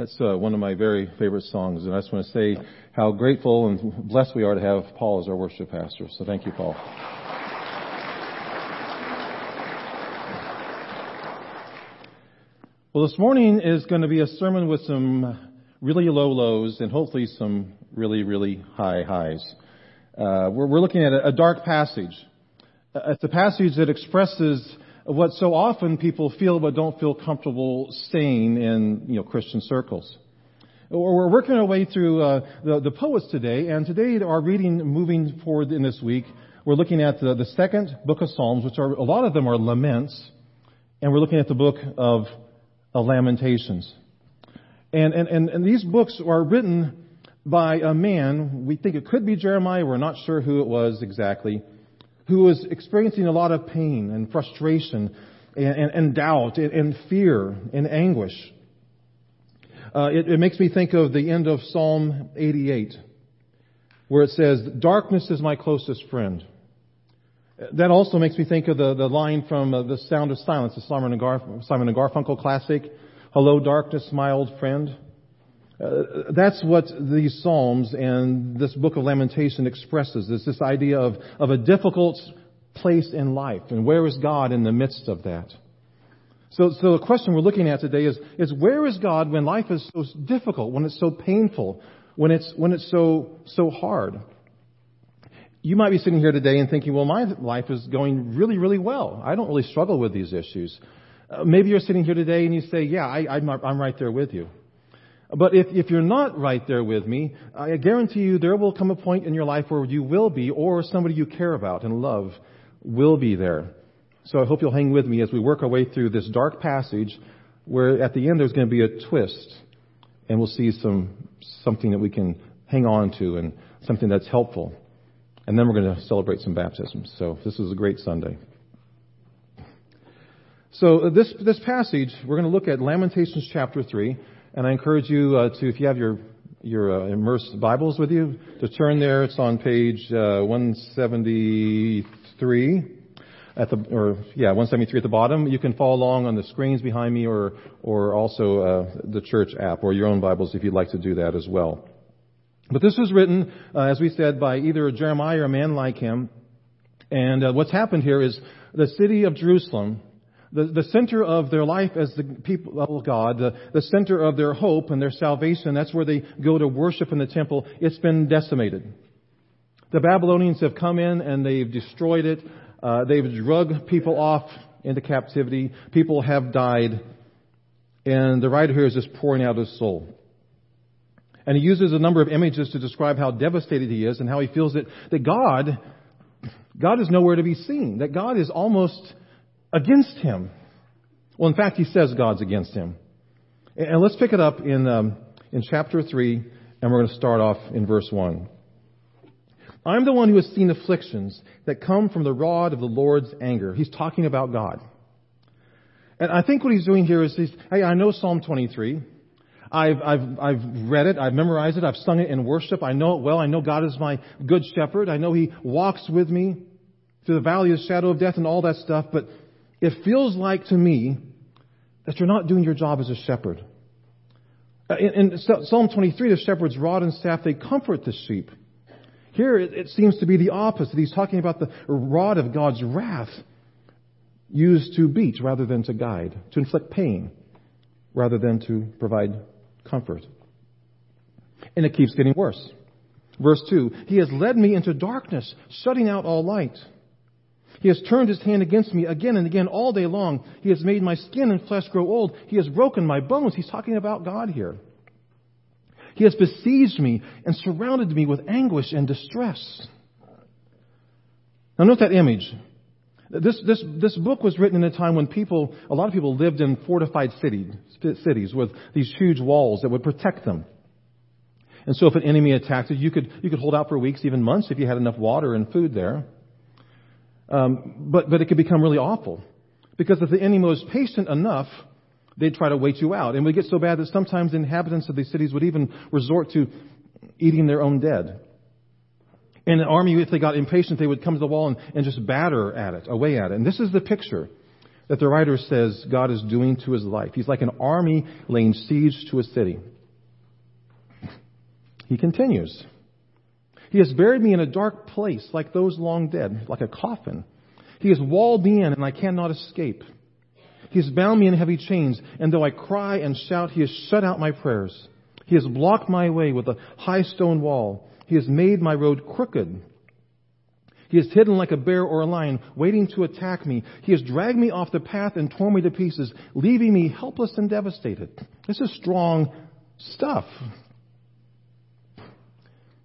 That's uh, one of my very favorite songs, and I just want to say how grateful and blessed we are to have Paul as our worship pastor. So thank you, Paul. Well, this morning is going to be a sermon with some really low lows and hopefully some really, really high highs. Uh, we're, we're, looking at a, a dark passage. Uh, it's a passage that expresses what so often people feel but don't feel comfortable saying in you know Christian circles. We're working our way through uh, the, the poets today, and today our reading moving forward in this week, we're looking at the, the second book of Psalms, which are a lot of them are laments, and we're looking at the book of, Lamentations. And, and, and, and these books are written by a man, we think it could be Jeremiah, we're not sure who it was exactly, who was experiencing a lot of pain and frustration and, and, and doubt and, and, fear and anguish. Uh, it, it makes me think of the end of Psalm 88, where it says, Darkness is my closest friend. That also makes me think of the, the line from uh, The Sound of Silence, the Simon and, Garf- Simon and Garfunkel classic, Hello, darkness, my old friend. Uh, that's what these Psalms and this book of Lamentation expresses. It's this idea of, of a difficult place in life. And where is God in the midst of that? So, so the question we're looking at today is, is where is God when life is so difficult, when it's so painful, when it's, when it's so, so hard? You might be sitting here today and thinking, well, my life is going really, really well. I don't really struggle with these issues. Uh, maybe you're sitting here today and you say, yeah, I, I'm, I'm right there with you. But if, if you're not right there with me, I guarantee you there will come a point in your life where you will be, or somebody you care about and love will be there. So I hope you'll hang with me as we work our way through this dark passage where at the end there's going to be a twist and we'll see some, something that we can hang on to and something that's helpful. And then we're going to celebrate some baptisms. So this is a great Sunday. So this, this passage, we're going to look at Lamentations chapter 3. And I encourage you uh, to, if you have your your uh, immersed Bibles with you, to turn there. It's on page uh, 173 at the, or yeah, 173 at the bottom. You can follow along on the screens behind me, or or also uh, the church app, or your own Bibles if you'd like to do that as well. But this was written, uh, as we said, by either Jeremiah or a man like him. And uh, what's happened here is the city of Jerusalem the, the center of their life as the people of God, the, the center of their hope and their salvation, that's where they go to worship in the temple, it's been decimated. The Babylonians have come in and they've destroyed it. Uh, they've drug people off into captivity. People have died. And the writer here is just pouring out his soul. And he uses a number of images to describe how devastated he is and how he feels that, that God, God is nowhere to be seen. That God is almost against him. Well, in fact, he says God's against him. And let's pick it up in, um, in chapter 3, and we're going to start off in verse 1. I'm the one who has seen afflictions that come from the rod of the Lord's anger. He's talking about God. And I think what he's doing here is he's, hey, I know Psalm 23. I've, I've, I've read it. I've memorized it. I've sung it in worship. I know it well. I know God is my good shepherd. I know he walks with me through the valley of the shadow of death and all that stuff. But it feels like to me that you're not doing your job as a shepherd. Uh, in, in Psalm 23, the shepherd's rod and staff, they comfort the sheep. Here, it, it seems to be the opposite. He's talking about the rod of God's wrath used to beat rather than to guide, to inflict pain rather than to provide comfort. And it keeps getting worse. Verse 2 He has led me into darkness, shutting out all light. He has turned his hand against me again and again all day long. He has made my skin and flesh grow old. He has broken my bones. He's talking about God here. He has besieged me and surrounded me with anguish and distress. Now note that image. This, this, this book was written in a time when people, a lot of people lived in fortified cities, cities with these huge walls that would protect them. And so if an enemy attacked you, you could, you could hold out for weeks, even months if you had enough water and food there. Um, but, but it could become really awful. Because if the enemy was patient enough, they'd try to wait you out. And would get so bad that sometimes the inhabitants of these cities would even resort to eating their own dead. And an army, if they got impatient, they would come to the wall and, and just batter at it, away at it. And this is the picture that the writer says God is doing to his life. He's like an army laying siege to a city. He continues. He has buried me in a dark place like those long dead, like a coffin. He has walled me in and I cannot escape. He has bound me in heavy chains, and though I cry and shout, he has shut out my prayers. He has blocked my way with a high stone wall. He has made my road crooked. He is hidden like a bear or a lion, waiting to attack me. He has dragged me off the path and torn me to pieces, leaving me helpless and devastated. This is strong stuff.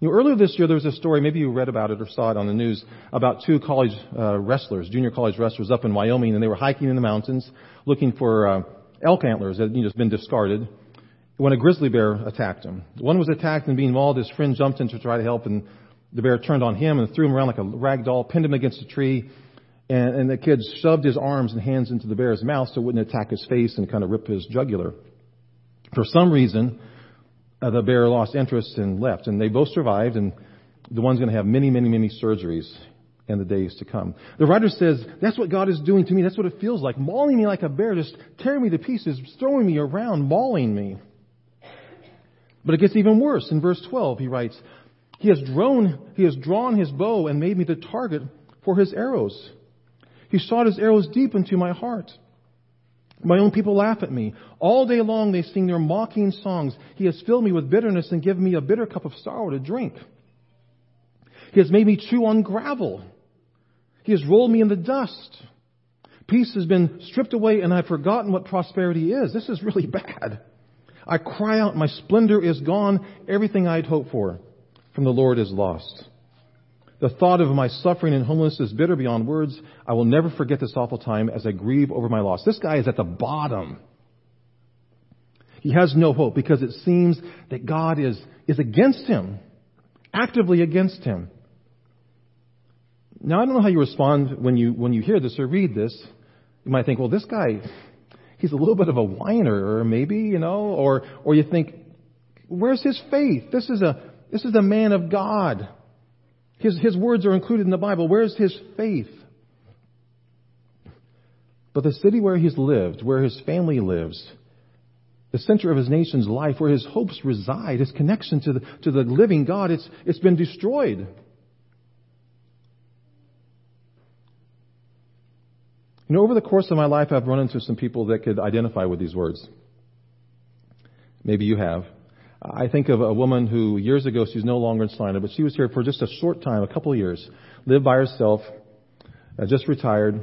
You know, earlier this year there was a story, maybe you read about it or saw it on the news, about two college uh, wrestlers, junior college wrestlers up in Wyoming, and they were hiking in the mountains looking for uh, elk antlers that had you know, been discarded when a grizzly bear attacked them. One was attacked and being mauled. His friend jumped in to try to help, and the bear turned on him and threw him around like a rag doll, pinned him against a tree, and, and the kid shoved his arms and hands into the bear's mouth so it wouldn't attack his face and kind of rip his jugular. For some reason, uh, the bear lost interest and left. And they both survived, and the one's going to have many, many, many surgeries in the days to come. The writer says, that's what God is doing to me. That's what it feels like. Mauling me like a bear, just tearing me to pieces, throwing me around, mauling me. But it gets even worse. In verse 12, he writes, he has drawn, he has drawn his bow and made me the target for his arrows. He shot his arrows deep into my heart. My own people laugh at me. All day long they sing their mocking songs. He has filled me with bitterness and given me a bitter cup of sorrow to drink. He has made me chew on gravel. He has rolled me in the dust. Peace has been stripped away and I've forgotten what prosperity is. This is really bad. I cry out, my splendor is gone. Everything I'd hoped for from the Lord is lost. The thought of my suffering and homelessness is bitter beyond words. I will never forget this awful time as I grieve over my loss. This guy is at the bottom. He has no hope because it seems that God is, is against him, actively against him. Now, I don't know how you respond when you, when you hear this or read this. You might think, well, this guy, he's a little bit of a whiner, or maybe, you know, or, or you think, where's his faith? This is a, this is a man of God. His, his words are included in the Bible. Where's his faith? But the city where he's lived, where his family lives, the center of his nation's life, where his hopes reside, his connection to the, to the living God, it's, it's been destroyed. You know, over the course of my life, I've run into some people that could identify with these words. Maybe you have. I think of a woman who years ago, she's no longer in Salina, but she was here for just a short time, a couple of years, lived by herself, uh, just retired,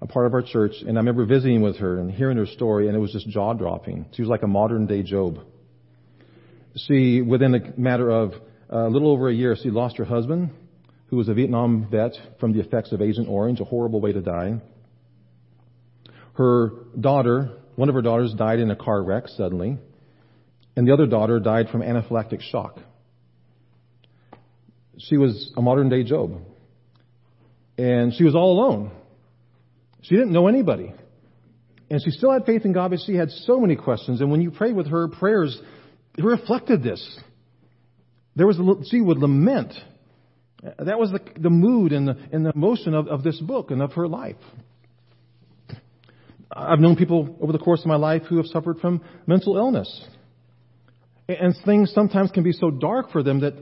a part of our church, and I remember visiting with her and hearing her story, and it was just jaw dropping. She was like a modern day Job. She, within a matter of uh, a little over a year, she lost her husband, who was a Vietnam vet from the effects of Agent Orange, a horrible way to die. Her daughter, one of her daughters died in a car wreck suddenly and the other daughter died from anaphylactic shock. She was a modern day Job. And she was all alone. She didn't know anybody. And she still had faith in God, but she had so many questions. And when you prayed with her, prayers reflected this. There was, she would lament. That was the, the mood and the, and the emotion of, of this book and of her life. I've known people over the course of my life who have suffered from mental illness. And things sometimes can be so dark for them that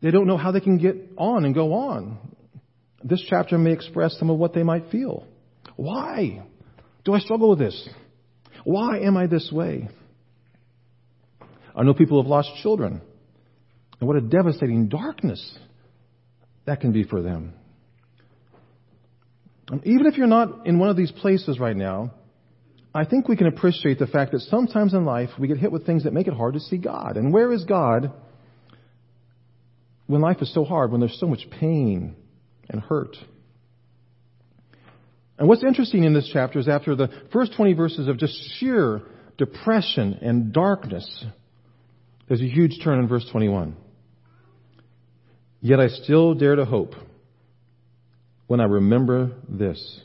they don't know how they can get on and go on. This chapter may express some of what they might feel. Why do I struggle with this? Why am I this way? I know people have lost children. And what a devastating darkness that can be for them. Even if you're not in one of these places right now, I think we can appreciate the fact that sometimes in life we get hit with things that make it hard to see God. And where is God when life is so hard, when there's so much pain and hurt? And what's interesting in this chapter is after the first 20 verses of just sheer depression and darkness, there's a huge turn in verse 21. Yet I still dare to hope when I remember this.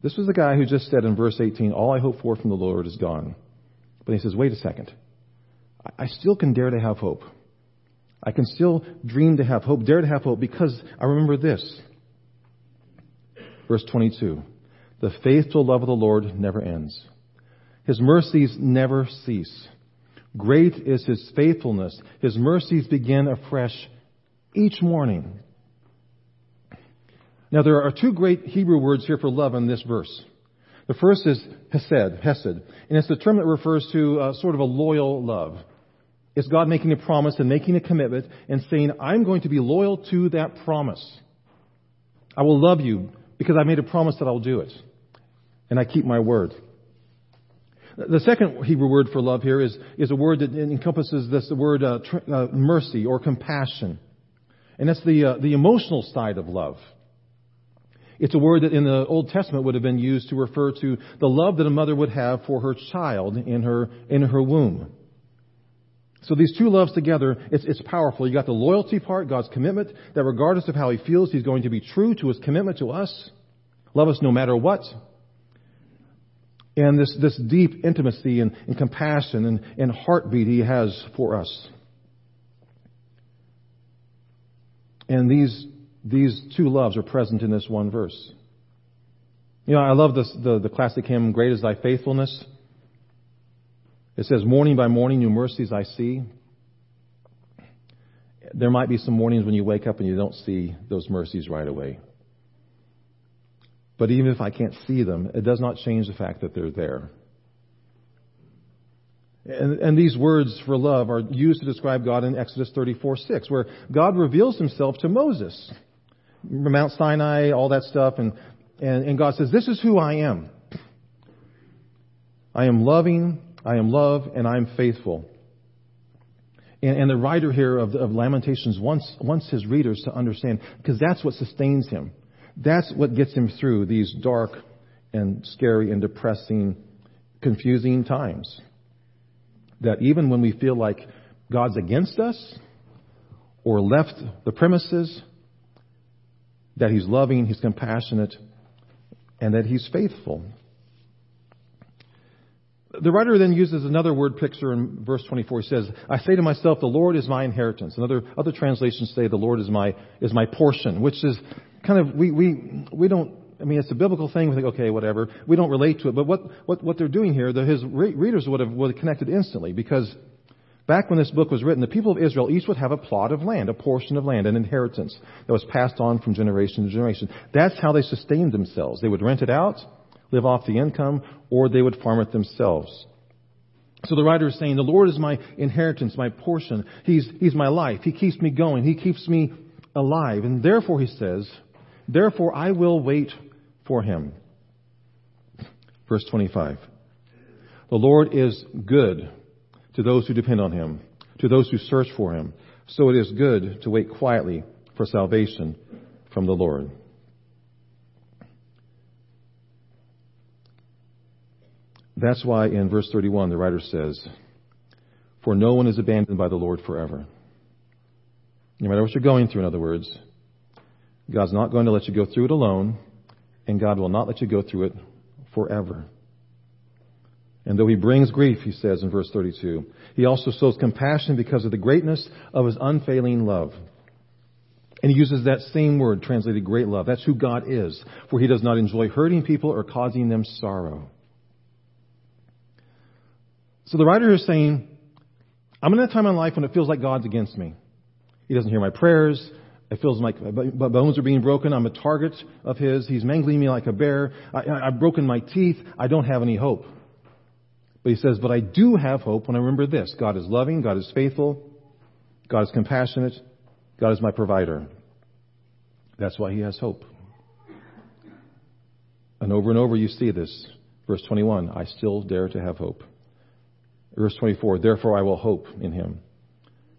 This was the guy who just said in verse 18, All I hope for from the Lord is gone. But he says, Wait a second. I still can dare to have hope. I can still dream to have hope, dare to have hope, because I remember this. Verse 22. The faithful love of the Lord never ends. His mercies never cease. Great is his faithfulness. His mercies begin afresh each morning. Now there are two great Hebrew words here for love in this verse. The first is hesed, hesed, and it's the term that refers to uh, sort of a loyal love. It's God making a promise and making a commitment and saying, I'm going to be loyal to that promise. I will love you because I made a promise that I'll do it. And I keep my word. The second Hebrew word for love here is, is a word that encompasses this word uh, tr- uh, mercy or compassion. And that's the, uh, the emotional side of love. It's a word that in the Old Testament would have been used to refer to the love that a mother would have for her child in her, in her womb. So these two loves together, it's, it's powerful. You got the loyalty part, God's commitment, that regardless of how He feels, He's going to be true to His commitment to us. Love us no matter what. And this, this deep intimacy and, and compassion and, and heartbeat He has for us. And these these two loves are present in this one verse. You know, I love this, the, the classic hymn, Great is Thy Faithfulness. It says, Morning by morning, new mercies I see. There might be some mornings when you wake up and you don't see those mercies right away. But even if I can't see them, it does not change the fact that they're there. And, and, these words for love are used to describe God in Exodus 34 6, where God reveals himself to Moses. Mount Sinai, all that stuff, and, and, and God says, This is who I am. I am loving, I am love, and I am faithful. And, and the writer here of, of Lamentations wants, wants his readers to understand, because that's what sustains him. That's what gets him through these dark and scary and depressing, confusing times. That even when we feel like God's against us or left the premises that He's loving, He's compassionate, and that He's faithful. The writer then uses another word picture in verse 24. He says, I say to myself, the Lord is my inheritance. Another, other translations say the Lord is my, is my portion, which is kind of, we, we, we don't, I mean, it's a biblical thing. We think, okay, whatever. We don't relate to it. But what, what, what they're doing here, the, his readers would have, would have connected instantly because Back when this book was written, the people of Israel each would have a plot of land, a portion of land, an inheritance that was passed on from generation to generation. That's how they sustained themselves. They would rent it out, live off the income, or they would farm it themselves. So the writer is saying, the Lord is my inheritance, my portion. He's, he's my life. He keeps me going. He keeps me alive. And therefore, he says, therefore I will wait for him. Verse 25. The Lord is good to those who depend on him, to those who search for him. So it is good to wait quietly for salvation from the Lord. That's why in verse 31 the writer says, For no one is abandoned by the Lord forever. No matter what you're going through, in other words, God's not going to let you go through it alone, and God will not let you go through it forever. And though he brings grief, he says in verse 32, he also shows compassion because of the greatness of his unfailing love. And he uses that same word, translated great love. That's who God is, for he does not enjoy hurting people or causing them sorrow. So the writer is saying, I'm in a time in life when it feels like God's against me. He doesn't hear my prayers. It feels like my bones are being broken. I'm a target of his. He's mangling me like a bear. I, have broken my teeth. I don't have any hope. But he says, But I do have hope when I remember this God is loving, God is faithful, God is compassionate, God is my provider. That's why he has hope. And over and over you see this. Verse 21, I still dare to have hope. Verse 24, therefore I will hope in him.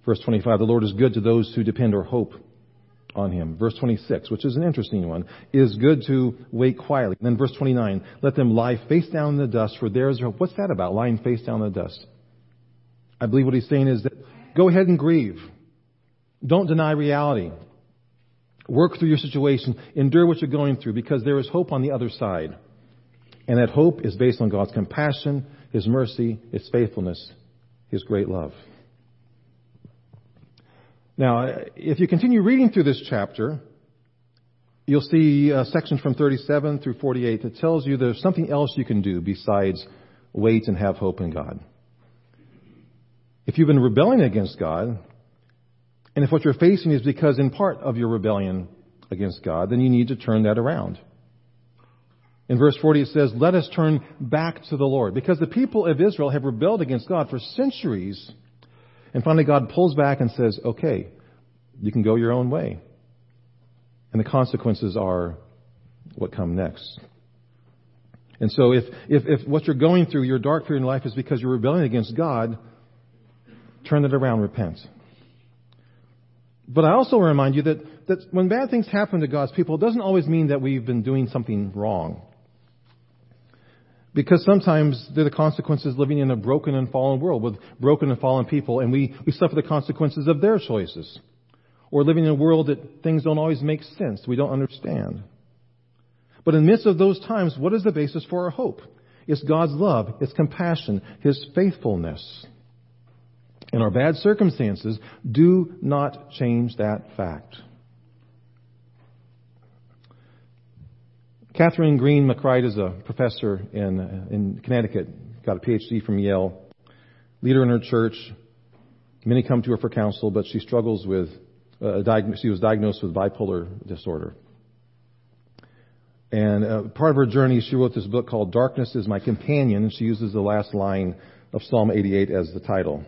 Verse 25, the Lord is good to those who depend or hope on him. Verse 26, which is an interesting one, is good to wait quietly. And then verse 29, let them lie face down in the dust, for there is hope. What's that about, lying face down in the dust? I believe what he's saying is that go ahead and grieve. Don't deny reality. Work through your situation. Endure what you're going through because there is hope on the other side. And that hope is based on God's compassion, His mercy, His faithfulness, His great love. Now, if you continue reading through this chapter, you'll see uh, a section from 37 through 48 that tells you there's something else you can do besides wait and have hope in God. If you've been rebelling against God, and if what you're facing is because in part of your rebellion against God, then you need to turn that around. In verse 40 it says, Let us turn back to the Lord. Because the people of Israel have rebelled against God for centuries. And finally God pulls back and says, Okay, you can go your own way. And the consequences are what come next. And so if, if, if what you're going through, your dark period in life is because you're rebelling against God, turn it around, repent. But I also remind you that, that when bad things happen to God's people, it doesn't always mean that we've been doing something wrong. Because sometimes they're the consequences living in a broken and fallen world with broken and fallen people, and we, we suffer the consequences of their choices. Or living in a world that things don't always make sense, we don't understand. But in the midst of those times, what is the basis for our hope? It's God's love, His compassion, His faithfulness. And our bad circumstances do not change that fact. Kathryn Greene-McCreight is a professor in, in Connecticut, got a PhD from Yale, leader in her church. Many come to her for counsel, but she struggles with, uh, diag- she was diagnosed with bipolar disorder. And uh, part of her journey, she wrote this book called Darkness is My Companion, and she uses the last line of Psalm 88 as the title.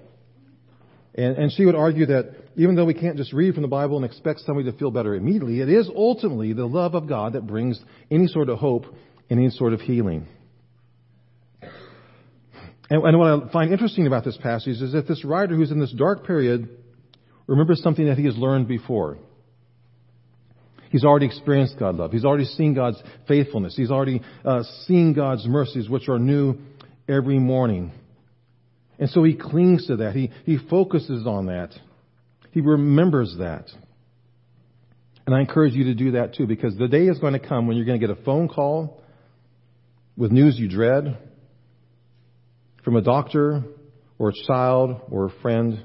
And, and she would argue that even though we can't just read from the Bible and expect somebody to feel better immediately, it is ultimately the love of God that brings any sort of hope and any sort of healing. And, and what I find interesting about this passage is that this writer who's in this dark period remembers something that he has learned before. He's already experienced God's love. He's already seen God's faithfulness. He's already uh, seen God's mercies, which are new every morning. And so he clings to that. He, he focuses on that. He remembers that. And I encourage you to do that too, because the day is going to come when you're going to get a phone call with news you dread from a doctor or a child or a friend,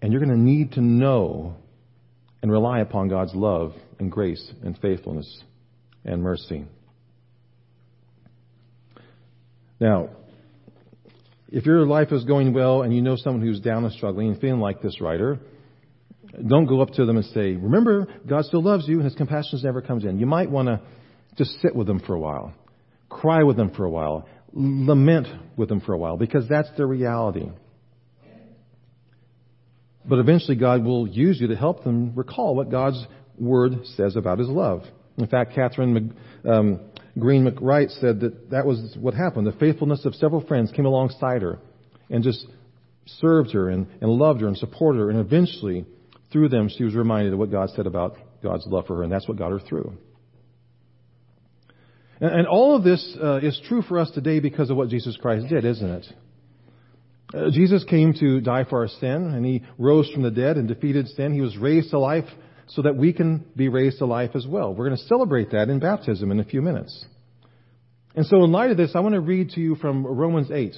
and you're going to need to know and rely upon God's love and grace and faithfulness and mercy. Now, if your life is going well and you know someone who's down and struggling and feeling like this writer, don't go up to them and say, remember, God still loves you and his compassion never comes in. You might want to just sit with them for a while, cry with them for a while, lament with them for a while, because that's their reality. But eventually God will use you to help them recall what God's word says about his love. In fact, Kathryn um, Greene-McCreight said that that was what happened. The faithfulness of several friends came alongside her and just served her and, and loved her and supported her. And eventually, through them, she was reminded of what God said about God's love for her, and that's what got her through. And, and all of this uh, is true for us today because of what Jesus Christ did, isn't it? Uh, Jesus came to die for our sin, and he rose from the dead and defeated sin. He was raised to life so that we can be raised to life as well. We're going to celebrate that in baptism in a few minutes. And so in light of this, I want to read to you from Romans 8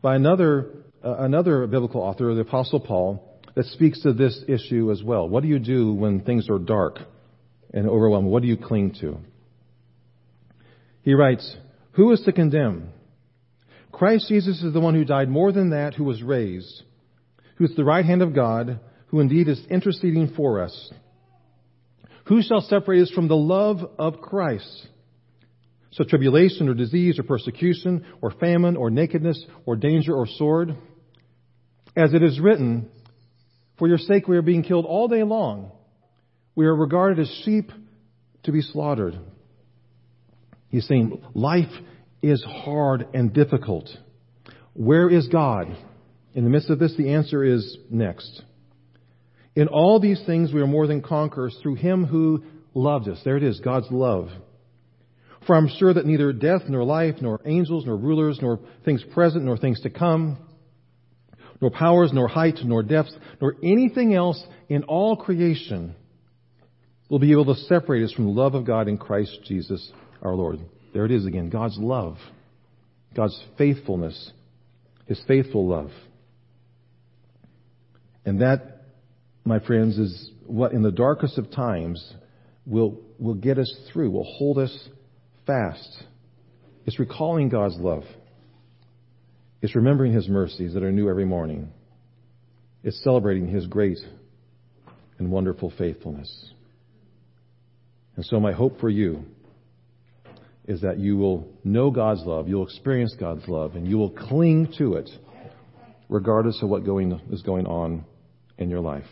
by another, uh, another biblical author, the Apostle Paul, that speaks to this issue as well. What do you do when things are dark and overwhelming? What do you cling to? He writes, Who is to condemn? Christ Jesus is the one who died more than that, who was raised, who is the right hand of God, who indeed is interceding for us. Who shall separate us from the love of Christ? So tribulation or disease or persecution or famine or nakedness or danger or sword? As it is written, For your sake we are being killed all day long. We are regarded as sheep to be slaughtered. He's saying life is hard and difficult. Where is God? In the midst of this, the answer is next. In all these things we are more than conquerors through him who loved us. There it is, God's love. For I'm sure that neither death, nor life, nor angels, nor rulers, nor things present, nor things to come, nor powers, nor height, nor depths, nor anything else in all creation will be able to separate us from the love of God in Christ Jesus our Lord. There it is again, God's love, God's faithfulness, His faithful love. And that my friends, is what in the darkest of times will, will get us through, will hold us fast. It's recalling God's love. It's remembering His mercies that are new every morning. It's celebrating His great and wonderful faithfulness. And so, my hope for you is that you will know God's love, you'll experience God's love, and you will cling to it regardless of what going, is going on in your life.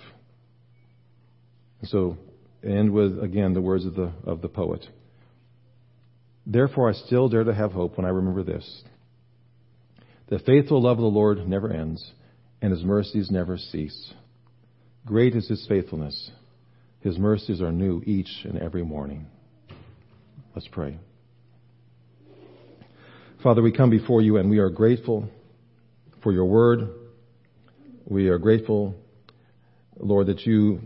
So, end with, again, the words of the, of the poet. Therefore, I still dare to have hope when I remember this. The faithful love of the Lord never ends, and his mercies never cease. Great is his faithfulness. His mercies are new each and every morning. Let's pray. Father, we come before you and we are grateful for your word. We are grateful, Lord, that you,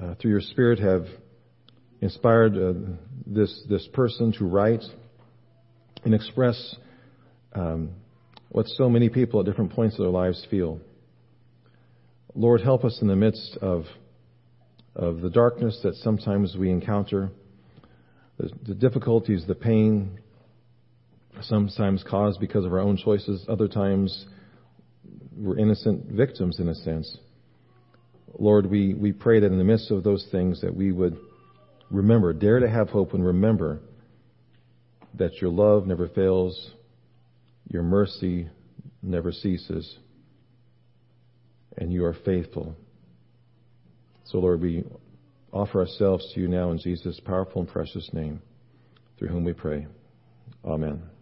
uh, through your Spirit, have inspired uh, this, this person to write and express um, what so many people at different points of their lives feel. Lord, help us in the midst of, of the darkness that sometimes we encounter, the, the difficulties, the pain, sometimes caused because of our own choices, other times we're innocent victims in a sense. Lord, we, we pray that in the midst of those things that we would remember, dare to have hope and remember that your love never fails, your mercy never ceases, and you are faithful. So, Lord, we offer ourselves to you now in Jesus' powerful and precious name, through whom we pray. Amen.